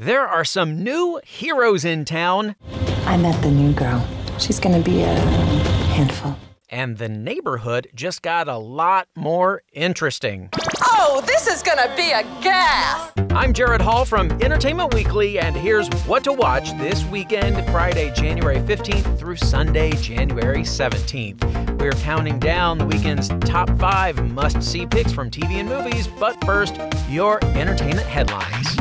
There are some new heroes in town. I met the new girl. She's gonna be a handful. And the neighborhood just got a lot more interesting. Oh, this is gonna be a gas! I'm Jared Hall from Entertainment Weekly, and here's what to watch this weekend, Friday, January 15th through Sunday, January 17th. We're counting down the weekend's top five must see picks from TV and movies, but first, your entertainment headlines.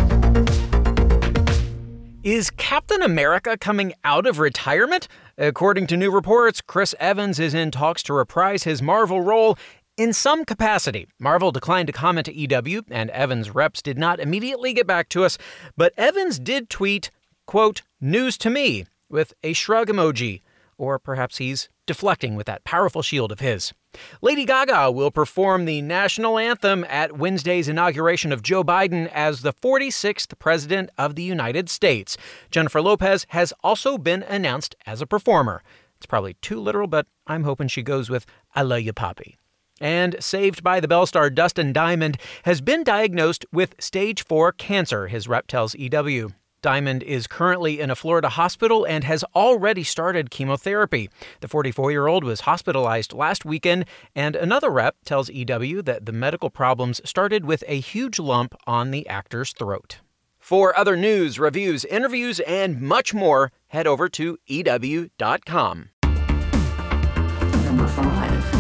Is Captain America coming out of retirement? According to new reports, Chris Evans is in talks to reprise his Marvel role in some capacity. Marvel declined to comment to EW, and Evans' reps did not immediately get back to us, but Evans did tweet, quote, news to me, with a shrug emoji. Or perhaps he's deflecting with that powerful shield of his. Lady Gaga will perform the national anthem at Wednesday's inauguration of Joe Biden as the 46th President of the United States. Jennifer Lopez has also been announced as a performer. It's probably too literal, but I'm hoping she goes with I love you, Poppy. And Saved by the Bell star Dustin Diamond has been diagnosed with stage 4 cancer, his rep tells EW. Diamond is currently in a Florida hospital and has already started chemotherapy. The 44 year old was hospitalized last weekend, and another rep tells EW that the medical problems started with a huge lump on the actor's throat. For other news, reviews, interviews, and much more, head over to EW.com. Number five.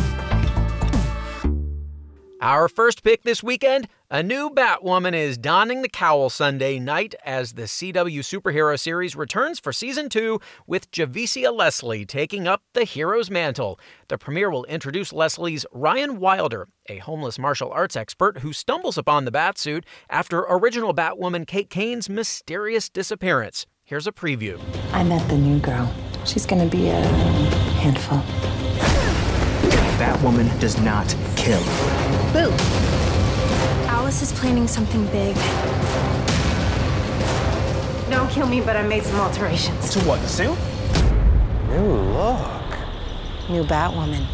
Our first pick this weekend a new Batwoman is donning the cowl Sunday night as the CW superhero series returns for season two with Javicia Leslie taking up the hero's mantle. The premiere will introduce Leslie's Ryan Wilder, a homeless martial arts expert who stumbles upon the Batsuit after original Batwoman Kate Kane's mysterious disappearance. Here's a preview. I met the new girl. She's gonna be a handful. Batwoman does not kill. Boo! Alice is planning something big. Don't kill me, but I made some alterations. To what, the suit? New look. New Batwoman.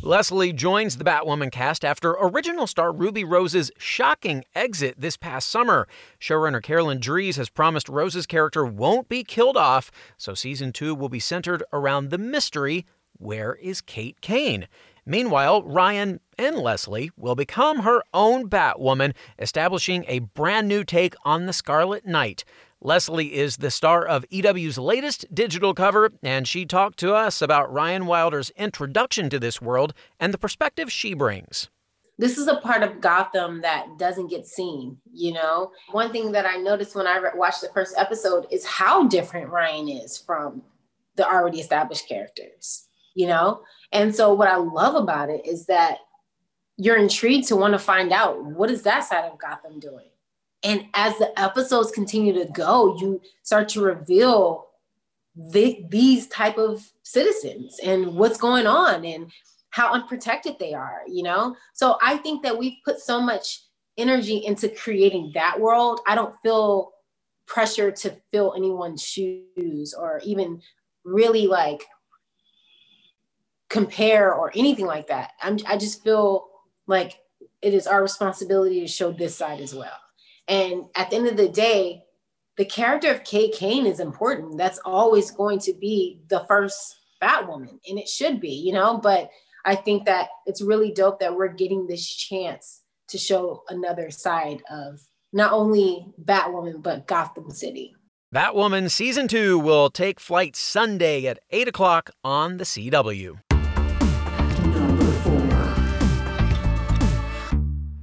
Leslie joins the Batwoman cast after original star Ruby Rose's shocking exit this past summer. Showrunner Caroline Dries has promised Rose's character won't be killed off, so season two will be centered around the mystery where is Kate Kane? Meanwhile, Ryan and Leslie will become her own Batwoman, establishing a brand new take on the Scarlet Knight. Leslie is the star of EW's latest digital cover, and she talked to us about Ryan Wilder's introduction to this world and the perspective she brings. This is a part of Gotham that doesn't get seen, you know? One thing that I noticed when I re- watched the first episode is how different Ryan is from the already established characters, you know? And so what I love about it is that you're intrigued to want to find out what is that side of Gotham doing? And as the episodes continue to go, you start to reveal the, these type of citizens and what's going on and how unprotected they are, you know? So I think that we've put so much energy into creating that world. I don't feel pressure to fill anyone's shoes or even really like compare or anything like that. I'm, I just feel like it is our responsibility to show this side as well. And at the end of the day, the character of Kate Kane is important. That's always going to be the first Batwoman, and it should be, you know. But I think that it's really dope that we're getting this chance to show another side of not only Batwoman, but Gotham City. Batwoman Season 2 will take flight Sunday at 8 o'clock on the CW.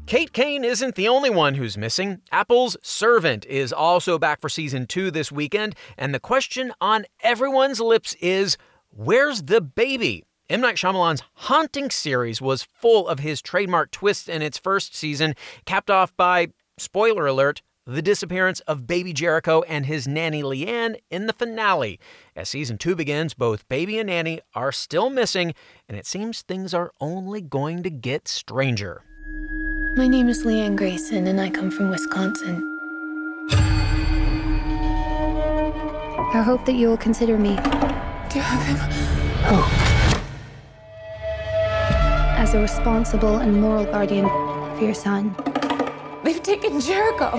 Kate Kane isn't the only one who's missing. Apple's Servant is also back for season two this weekend, and the question on everyone's lips is where's the baby? M. Night Shyamalan's Haunting series was full of his trademark twists in its first season, capped off by, spoiler alert, the disappearance of baby Jericho and his nanny Leanne in the finale. As season two begins, both baby and nanny are still missing, and it seems things are only going to get stranger. My name is Leanne Grayson, and I come from Wisconsin. I hope that you will consider me. Do you have him? Oh. as a responsible and moral guardian for your son. They've taken Jericho.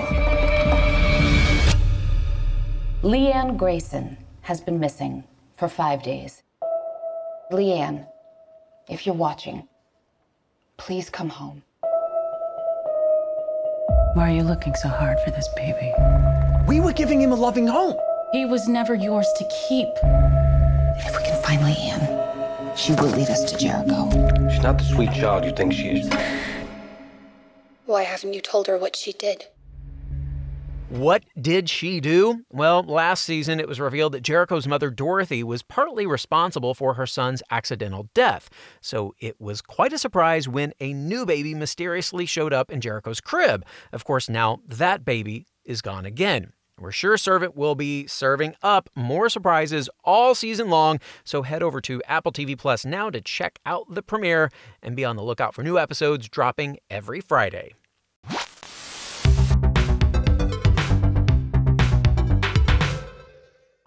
Leanne Grayson has been missing for five days. Leanne, if you're watching, please come home. Why are you looking so hard for this baby? We were giving him a loving home. He was never yours to keep. If we can find Leanne, she will lead us to Jericho. She's not the sweet child you think she is. Why haven't you told her what she did? What did she do? Well, last season it was revealed that Jericho's mother, Dorothy, was partly responsible for her son's accidental death. So it was quite a surprise when a new baby mysteriously showed up in Jericho's crib. Of course, now that baby is gone again. We're sure Servant will be serving up more surprises all season long, so head over to Apple TV Plus now to check out the premiere and be on the lookout for new episodes dropping every Friday.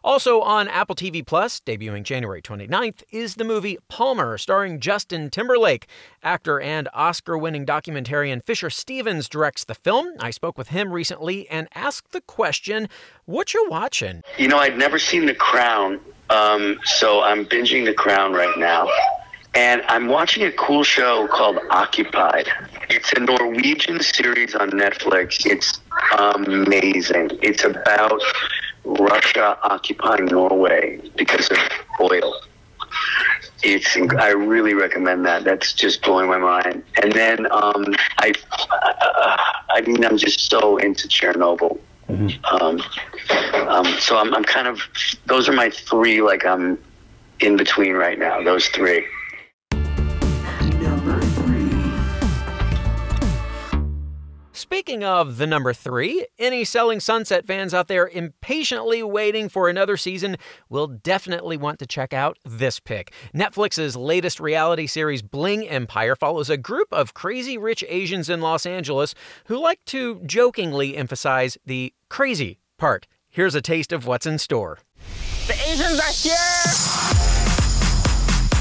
Also on Apple TV Plus, debuting January 29th, is the movie Palmer, starring Justin Timberlake. Actor and Oscar winning documentarian Fisher Stevens directs the film. I spoke with him recently and asked the question What you watching? You know, I'd never seen The Crown, um, so I'm binging The Crown right now. And I'm watching a cool show called Occupied. It's a Norwegian series on Netflix. It's amazing. It's about Russia occupying Norway because of oil. It's I really recommend that. That's just blowing my mind. And then um, I, uh, I mean, I'm just so into Chernobyl. Um, um, so I'm, I'm kind of those are my three. Like I'm in between right now. Those three. Speaking of the number three, any Selling Sunset fans out there impatiently waiting for another season will definitely want to check out this pick. Netflix's latest reality series, Bling Empire, follows a group of crazy rich Asians in Los Angeles who like to jokingly emphasize the crazy part. Here's a taste of what's in store. The Asians are here!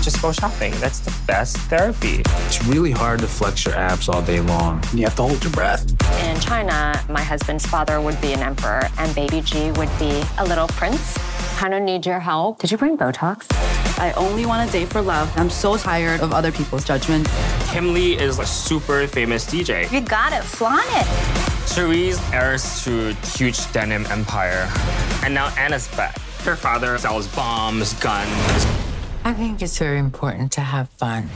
Just go shopping. That's the best therapy. It's really hard to flex your abs all day long. You have to hold your breath. In China, my husband's father would be an emperor, and baby G would be a little prince. Kind of need your help. Did you bring Botox? I only want to date for love. I'm so tired of other people's judgment. Kim Lee is a super famous DJ. You got it. Flaunt it. Cherise heirs to huge denim empire. And now Anna's back. Her father sells bombs, guns. I think it's very important to have fun.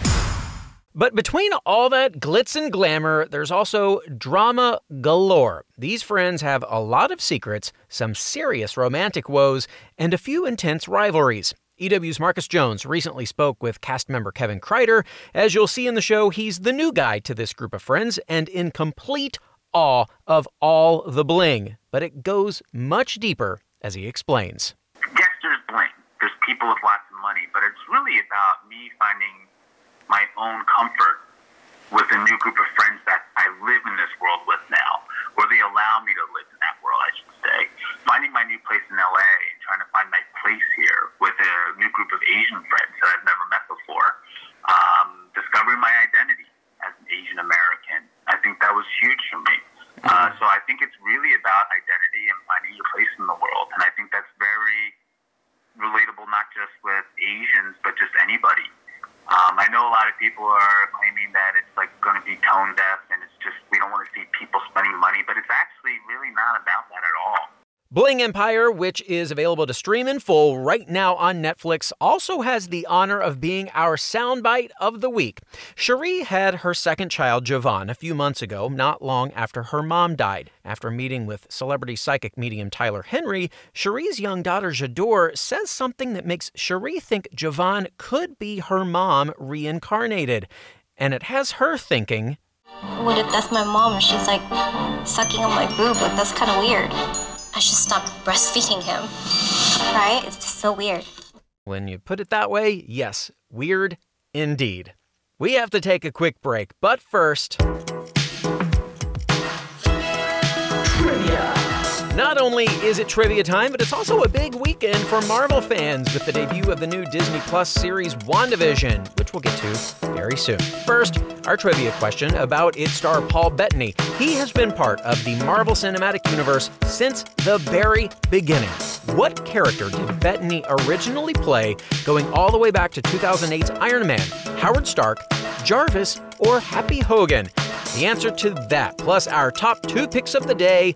But between all that glitz and glamour, there's also drama galore. These friends have a lot of secrets, some serious romantic woes, and a few intense rivalries. EW's Marcus Jones recently spoke with cast member Kevin Kreider. As you'll see in the show, he's the new guy to this group of friends and in complete awe of all the bling. But it goes much deeper, as he explains. Yes, there's bling. There's people with lots of money, but it's really about me finding my own comfort with a new group of friends that I live in this world with now, or they allow me to live in that world, I should say. Finding my new place in LA and trying to find my place here with a new group of Asian friends that I've never met before. Um, discovering my identity as an Asian American. I think that was huge for me. Uh, so I think it's really about identity and finding your place in the world. And I think that's very relatable, not just with Asians, but just anybody. Um, I know a lot of people are claiming that it's like going to be tone deaf and it's just we don't want to see people spending money, but it's actually really not about that at all. Bling Empire, which is available to stream in full right now on Netflix, also has the honor of being our soundbite of the week. Cherie had her second child, Jovan, a few months ago, not long after her mom died. After meeting with celebrity psychic medium Tyler Henry, Cherie's young daughter, Jador, says something that makes Cherie think Jovan could be her mom reincarnated. And it has her thinking, What if that's my mom and she's like sucking on my boob? Like, that's kind of weird. I should stop breastfeeding him. Right? It's just so weird. When you put it that way, yes, weird indeed. We have to take a quick break, but first. Trivia! Not only is it trivia time, but it's also a big weekend for Marvel fans with the debut of the new Disney Plus series WandaVision, which we'll get to very soon. First, our trivia question about its star Paul Bettany. He has been part of the Marvel Cinematic Universe since the very beginning. What character did Bettany originally play going all the way back to 2008's Iron Man? Howard Stark, Jarvis, or Happy Hogan? The answer to that, plus our top two picks of the day,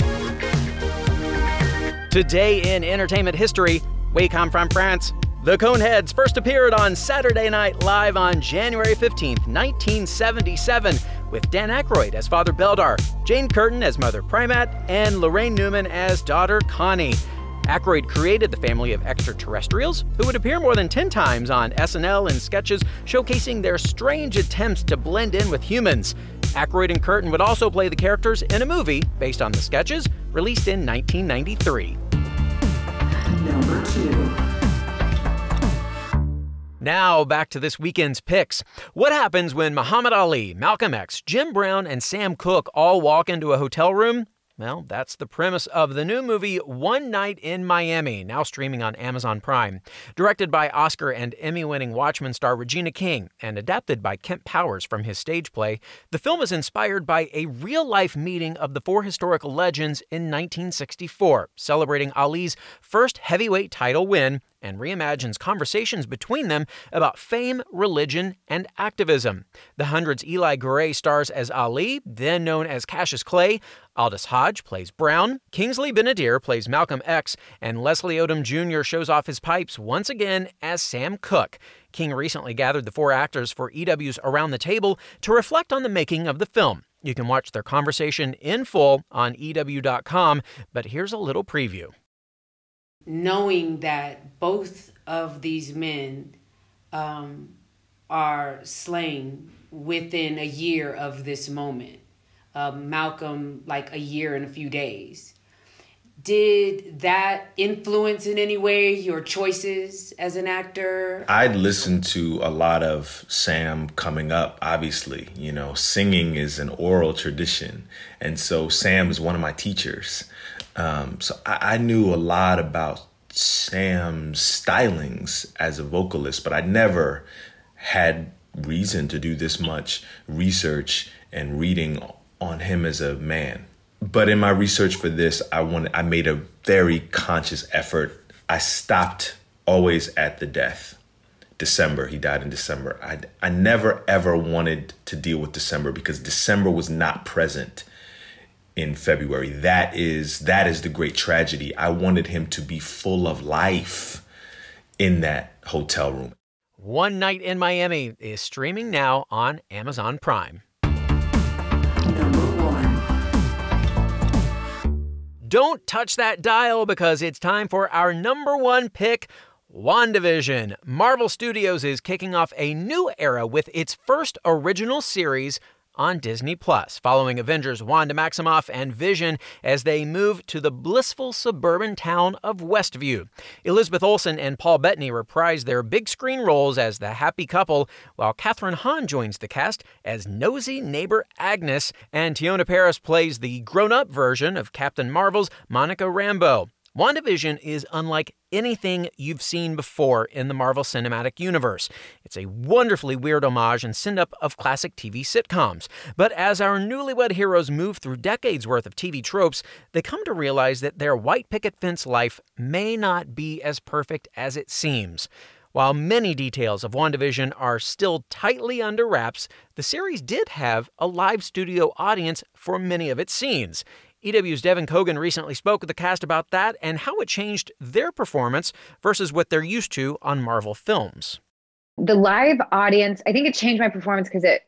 Today in entertainment history, we come from France. The Coneheads first appeared on Saturday Night Live on January 15th, 1977, with Dan Aykroyd as Father Beldar, Jane Curtin as Mother Prymaat, and Laraine Newman as daughter Connie. Aykroyd created the family of extraterrestrials who would appear more than 10 times on SNL in sketches showcasing their strange attempts to blend in with humans. Aykroyd and Curtin would also play the characters in a movie based on the sketches, released in 1993. Number two. Now, back to this weekend's picks. What happens when Muhammad Ali, Malcolm X, Jim Brown, and Sam Cooke all walk into a hotel room? Well, that's the premise of the new movie One Night in Miami, now streaming on Amazon Prime. Directed by Oscar and Emmy winning Watchmen star Regina King and adapted by Kemp Powers from his stage play, the film is inspired by a real life meeting of the four historical legends in 1964, celebrating Ali's first heavyweight title win and reimagines conversations between them about fame, religion, and activism. The Hundred's Eli Goree stars as Ali, then known as Cassius Clay. Aldis Hodge plays Brown, Kingsley Ben-Adir plays Malcolm X, and Leslie Odom Jr. shows off his pipes once again as Sam Cooke. King recently gathered the four actors for EW's Around the Table to reflect on the making of the film. You can watch their conversation in full on EW.com, but here's a little preview knowing that both of these men um, are slain within a year of this moment. Uh, Malcolm, like a year and a few days. Did that influence in any way your choices as an actor? I'd listened to a lot of Sam coming up, obviously. You know, singing is an oral tradition. And so Sam is one of my teachers. Um, so I, I knew a lot about Sam's stylings as a vocalist, but I never had reason to do this much research and reading on him as a man. But in my research for this, I wanted I made a very conscious effort. I stopped always at the death. December, he died in December. I I never ever wanted to deal with December because December was not present in February. That is that is the great tragedy. I wanted him to be full of life in that hotel room. One Night in Miami is streaming now on Amazon Prime. Don't touch that dial because it's time for our number one pick. WandaVision. Marvel Studios is kicking off a new era with its first original series, on Disney Plus, following Avengers Wanda Maximoff and Vision as they move to the blissful suburban town of Westview. Elizabeth Olsen and Paul Bettany reprise their big screen roles as the happy couple, while Kathryn Hahn joins the cast as nosy neighbor Agnes, and Teyonah Parris plays the grown up version of Captain Marvel's Monica Rambeau. WandaVision is unlike anything you've seen before in the Marvel Cinematic Universe. It's a wonderfully weird homage and send up of classic TV sitcoms. But as our newlywed heroes move through decades worth of TV tropes, they come to realize that their white picket fence life may not be as perfect as it seems. While many details of WandaVision are still tightly under wraps, the series did have a live studio audience for many of its scenes. EW's Devan Coggan recently spoke with the cast about that and how it changed their performance versus what they're used to on Marvel films. The live audience, I think it changed my performance because it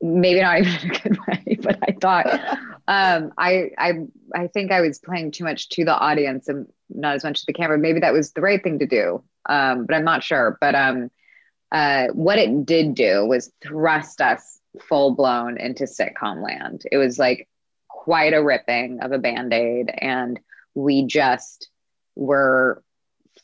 maybe not even in a good way, but I thought um, I I I think I was playing too much to the audience and not as much to the camera. Maybe that was the right thing to do, um, but I'm not sure. But um, uh, what it did do was thrust us full blown into sitcom land. It was like quite a ripping of a band aid, and we just were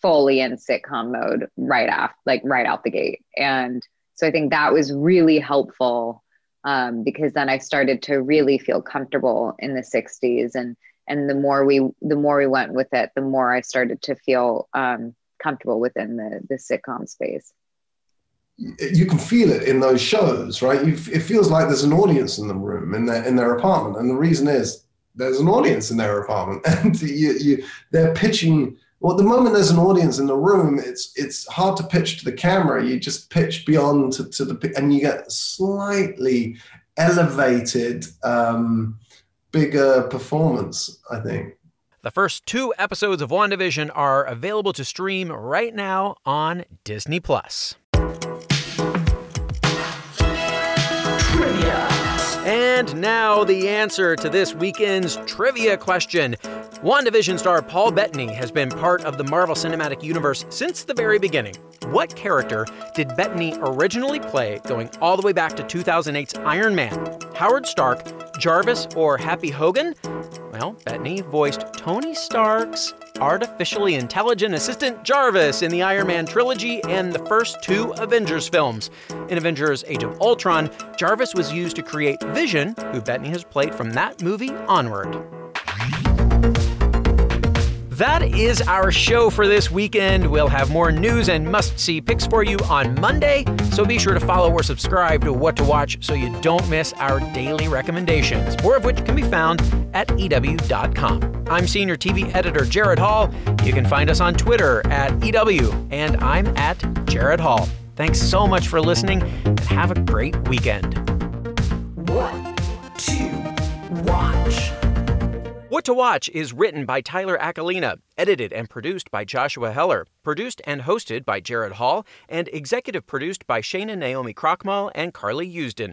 fully in sitcom mode right off, like right out the gate. And so I think that was really helpful um, because then I started to really feel comfortable in the 60s and and the more we the more we went with it, the more I started to feel um, comfortable within the the sitcom space. You can feel it in those shows, right? You, it feels like there's an audience in the room in their in their apartment, and the reason is there's an audience in their apartment, and you, you they're pitching well, the moment there's an audience in the room, it's it's hard to pitch to the camera. You just pitch beyond to, to the and you get slightly elevated, um, bigger performance. I think. The first two episodes of WandaVision are available to stream right now on Disney Plus. And now the answer to this weekend's trivia question. WandaVision star Paul Bettany has been part of the Marvel Cinematic Universe since the very beginning. What character did Bettany originally play going all the way back to 2008's Iron Man? Howard Stark, Jarvis, or Happy Hogan? Well, Bettany voiced Tony Stark's artificially intelligent assistant Jarvis in the Iron Man trilogy and the first two Avengers films. In Avengers Age of Ultron, Jarvis was used to create Vision, who Bettany has played from that movie onward. That is our show for this weekend. We'll have more news and must see picks for you on Monday, so be sure to follow or subscribe to What to Watch so you don't miss our daily recommendations, more of which can be found at EW.com. I'm Senior TV Editor Jared Hall. You can find us on Twitter at EW, and I'm at Jared Hall. Thanks so much for listening, and have a great weekend. What What to Watch is written by Tyler Aquilina, edited and produced by Joshua Heller, produced and hosted by Jared Hall, and executive produced by Shana Naomi Krochmal and Carly Usden.